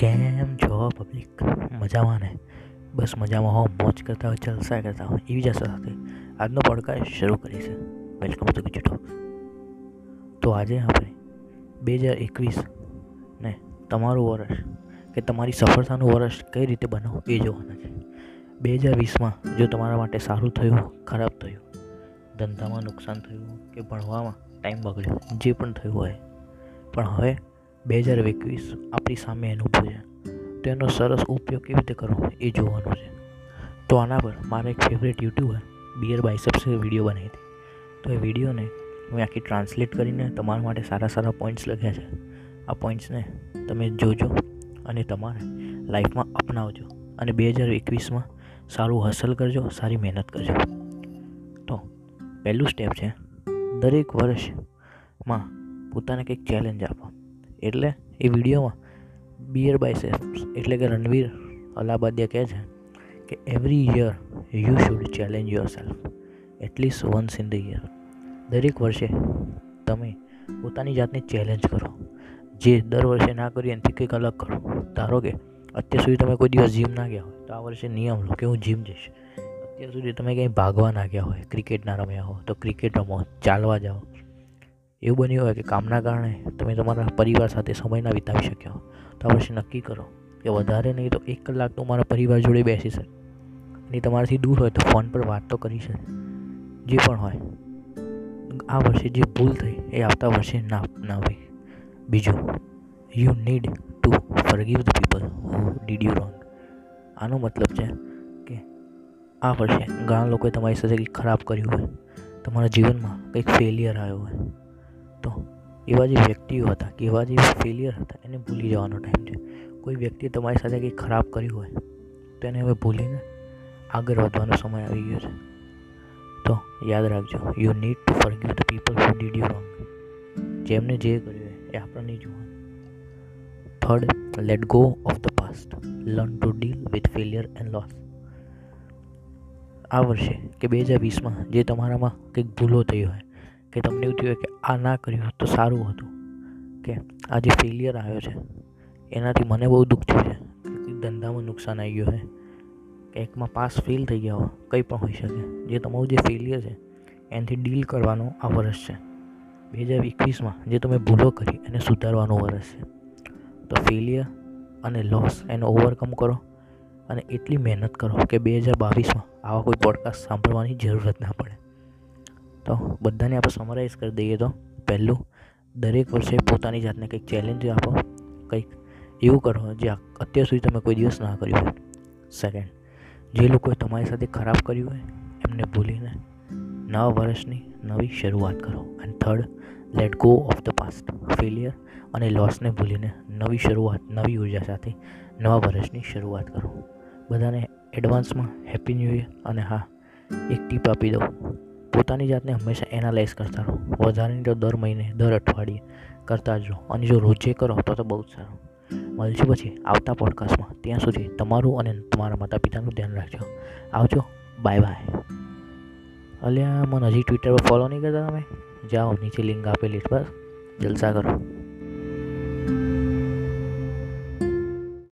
કેમ છો પબ્લિક મજામાં ને? બસ મજામાં હો, મોજ કરતા હોય, જલસા કરતા હોય, એવી જ આશા સાથે આજનો પોડકાસ્ટ શરૂ કરીશું વેલકમ ટુ ગુજુ તો આજે આપણે બે હજાર એકવીસ ને તમારું વર્ષ કે તમારી સફળતાનું વર્ષ કઈ રીતે બનો એ જોવાના છે. બે હજાર વીસમાં જો તમારા માટે સારું થયું, ખરાબ થયું, ધંધામાં નુકસાન થયું કે ભણવામાં ટાઈમ બગડ્યો, જે પણ થયું હોય. પણ હવે બે હજાર એકવીસ આપણી સામે એનું છે. તો એનો સરસ ઉપયોગ કેવી રીતે કરવો એ જોવાનું છે. તો આના પર મારા એક ફેવરેટ યુટ્યુબર બિયર બાયસેપ્સે વીડિયો બનાવી હતી. તો એ વિડીયોને મેં આખી ટ્રાન્સલેટ કરીને તમારા માટે સારા સારા પોઈન્ટ્સ લખ્યા છે. આ પોઈન્ટ્સને તમે જોજો અને તમારે લાઈફમાં અપનાવજો અને બે હજાર એકવીસમાં સારું હાંસલ કરજો, સારી મહેનત કરજો. તો પહેલું સ્ટેપ છે, દરેક વર્ષમાં પોતાને કંઈક ચેલેન્જ આપો. એટલે એ વિડીયોમાં બિયર બાયસેપ્સ એટલે કે રણવીર અલાબાદિયા કહે છે કે every year you should challenge yourself at least once in the year દરેક વર્ષે તમે પોતાની જાતને ચેલેન્જ કરો. જે દર વર્ષે ના કરીએ એનાથી કંઈક અલગ કરો. ધારો કે અત્યાર સુધી તમે કોઈ દિવસ જીમ ના ગયા હોય, તો આ વર્ષે નિયમ લો કે હું જીમ જઈશ. અત્યાર સુધી તમે ક્યાંય ભાગવા ના ગયા હોય ક્રિકેટ ના રમ્યા હો, તો ક્રિકેટ રમો ચાલવા જાઓ. એવું બન્યું હોય કે કામના કારણે તમે તમારા પરિવાર સાથે સમય ના વિતાવી શક્યા તો આ વર્ષે નક્કી કરો કે વધારે નહીં તો એક કલાક તો મારા પરિવાર જોડે બેસી શકે. અને તમારાથી દૂર હોય તો ફોન પર વાત તો કરી શકે. જે પણ હોય. આ વર્ષે જે ભૂલ થઈ એ આવતા વર્ષે ના અપનાવી. બીજું you need to forgive the people who did you wrong આનો મતલબ છે કે આ વર્ષે ઘણા લોકોએ તમારી સાથે કંઈક ખરાબ કર્યું હોય. તમારા જીવનમાં કંઈક ફેલિયર આવ્યો હોય. તો એવા જે વ્યક્તિઓ હતા કે એવા જે ફેલિયર હતા, એને ભૂલી જવાનો ટાઈમ છે. કોઈ વ્યક્તિએ તમારી સાથે કંઈક ખરાબ કર્યું હોય, તો એને હવે ભૂલીને આગળ વધવાનો સમય આવી ગયો છે. તો યાદ રાખજો you need to forgive the people who did you wrong જેમને જે કર્યું હોય એ આપણે નહીં જોવાનું. Third let go of the past learn to deal with failure and loss આ વર્ષે કે બે હજાર વીસમાં જે તમારામાં કંઈક ભૂલો થઈ હોય કે તમને એવું થયું કે આ ના કર્યું તો સારું હતું. કે આ જે ફેલિયર આવ્યો છે, એનાથી મને બહુ દુઃખ થયું છે. ધંધામાં નુકસાન આવી ગયું છે. એકમાં પાસ ફેલ થઈ ગયા હોય, કંઈ પણ હોઈ શકે. જે તમારું જે ફેલિયર છે, એનાથી ડીલ કરવાનો આ વર્ષ છે. બે હજાર એકવીસમાં જે તમે ભૂલો કરી એને સુધારવાનું વર્ષ છે. તો ફેલિયર અને લોસ એને ઓવરકમ કરો અને એટલી મહેનત કરો કે બે હજાર બાવીસમાં આવા કોઈ પોડકાસ્ટ સાંભળવાની જરૂરત ના પડે. તો બધાને આપણે સમરાઇઝ કરી દઈએ તો પહેલું, દરેક વર્ષે પોતાની જાતને કંઈક ચેલેન્જ આપો, કંઈક એવું કરો જે અત્યાર સુધી તમે કોઈ દિવસ ના કર્યું હોય. સેકન્ડ જે લોકોએ તમારી સાથે ખરાબ કર્યું હોય, એમને ભૂલીને નવા વર્ષની નવી શરૂઆત કરો. And third let go of the past failure અને લોસને ભૂલીને નવી શરૂઆત, નવી ઊર્જા સાથે નવા વર્ષની શરૂઆત કરો. બધાને એડવાન્સમાં હેપી ન્યૂ યર અને હા, એક ટીપ આપી દઉં. પોતાની જાતને હંમેશા એનાલાઇઝ કરતા રહો. વધારે તો દર મહિને, દર અઠવાડિયે કરતા જ રહો. અને જો રોજે કરો તો તો બહુ જ સારું. મળશું પછી આવતા પોડકાસ્ટમાં ત્યાં સુધી તમારું અને તમારા માતા પિતાનું ધ્યાન રાખજો. આવજો. બાય બાય અલ્યા, મને હજી ટ્વિટર પર ફોલો નહીં કરતા તમે? જાઓ, નીચે લિંક આપેલી બસ. જલસા કરો.